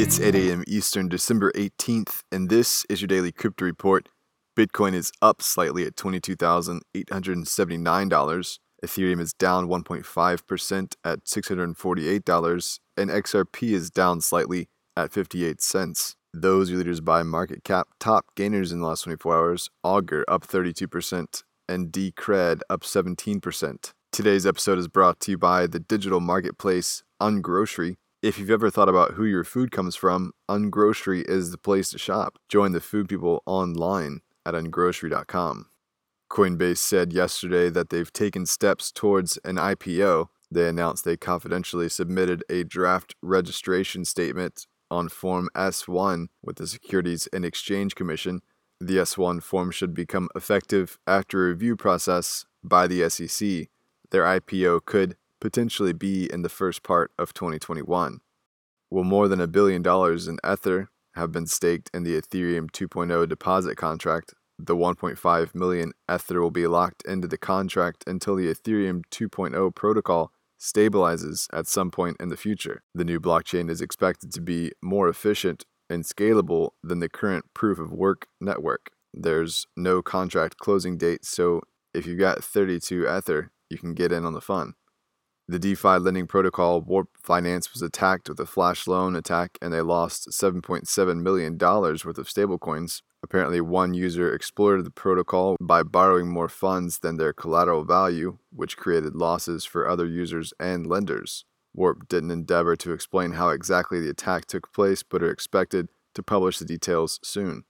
It's 8 a.m. Eastern, December 18th, and this is your daily crypto report. Bitcoin is up slightly at $22,879. Ethereum is down 1.5% at $648, and XRP is down slightly at 58 cents. Those are leaders by market cap. Top gainers in the last 24 hours Augur up 32%, and Decred up 17%. Today's episode is brought to you by the digital marketplace Ungrocery. If you've ever thought about who your food comes from, Ungrocery is the place to shop. Join the food people online at ungrocery.com. Coinbase said yesterday that they've taken steps towards an IPO. They announced they confidentially submitted a draft registration statement on Form S1 with the Securities and Exchange Commission. The S1 form should become effective after a review process by the SEC. Their IPO could potentially be in the first part of 2021. Will more than a billion dollars in Ether have been staked in the Ethereum 2.0 deposit contract, the 1.5 million Ether will be locked into the contract until the Ethereum 2.0 protocol stabilizes at some point in the future. The new blockchain is expected to be more efficient and scalable than the current proof of work network. There's no contract closing date, so if you've got 32 Ether, you can get in on the fun. The DeFi lending protocol Warp Finance was attacked with a flash loan attack and they lost $7.7 million worth of stablecoins. Apparently, one user exploited the protocol by borrowing more funds than their collateral value, which created losses for other users and lenders. Warp didn't endeavor to explain how exactly the attack took place, but are expected to publish the details soon.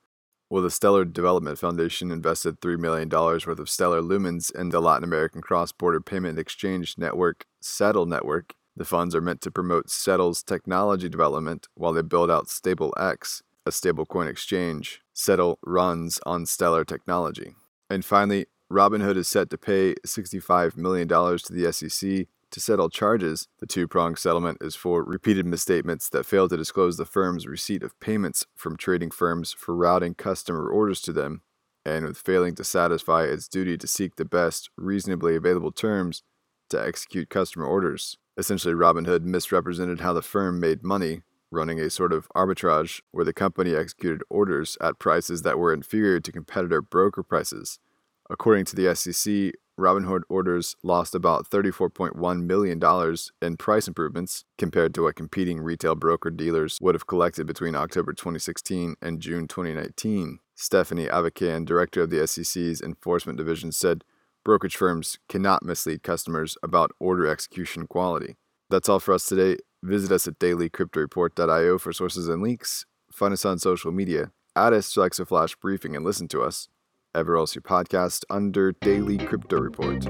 Well, the Stellar Development Foundation invested $3 million worth of Stellar Lumens in the Latin American cross border payment exchange network, Settle Network. The funds are meant to promote Settle's technology development while they build out StableX, a stablecoin exchange. Settle runs on Stellar technology. And finally, Robinhood is set to pay $65 million to the SEC to settle charges. The two pronged settlement is for repeated misstatements that fail to disclose the firm's receipt of payments from trading firms for routing customer orders to them, and with failing to satisfy its duty to seek the best reasonably available terms to execute customer orders. Essentially, Robinhood misrepresented how the firm made money, running a sort of arbitrage where the company executed orders at prices that were inferior to competitor broker prices. According to the SEC, Robinhood orders lost about $34.1 million in price improvements compared to what competing retail broker dealers would have collected between October 2016 and June 2019. Stephanie Avakian, director of the SEC's Enforcement Division, said brokerage firms cannot mislead customers about order execution quality. That's all for us today. Visit us at dailycryptoreport.io for sources and links. Find us on social media. Add us to Alexa Flash Briefing and listen to us. Ever your podcast under Daily Crypto Report.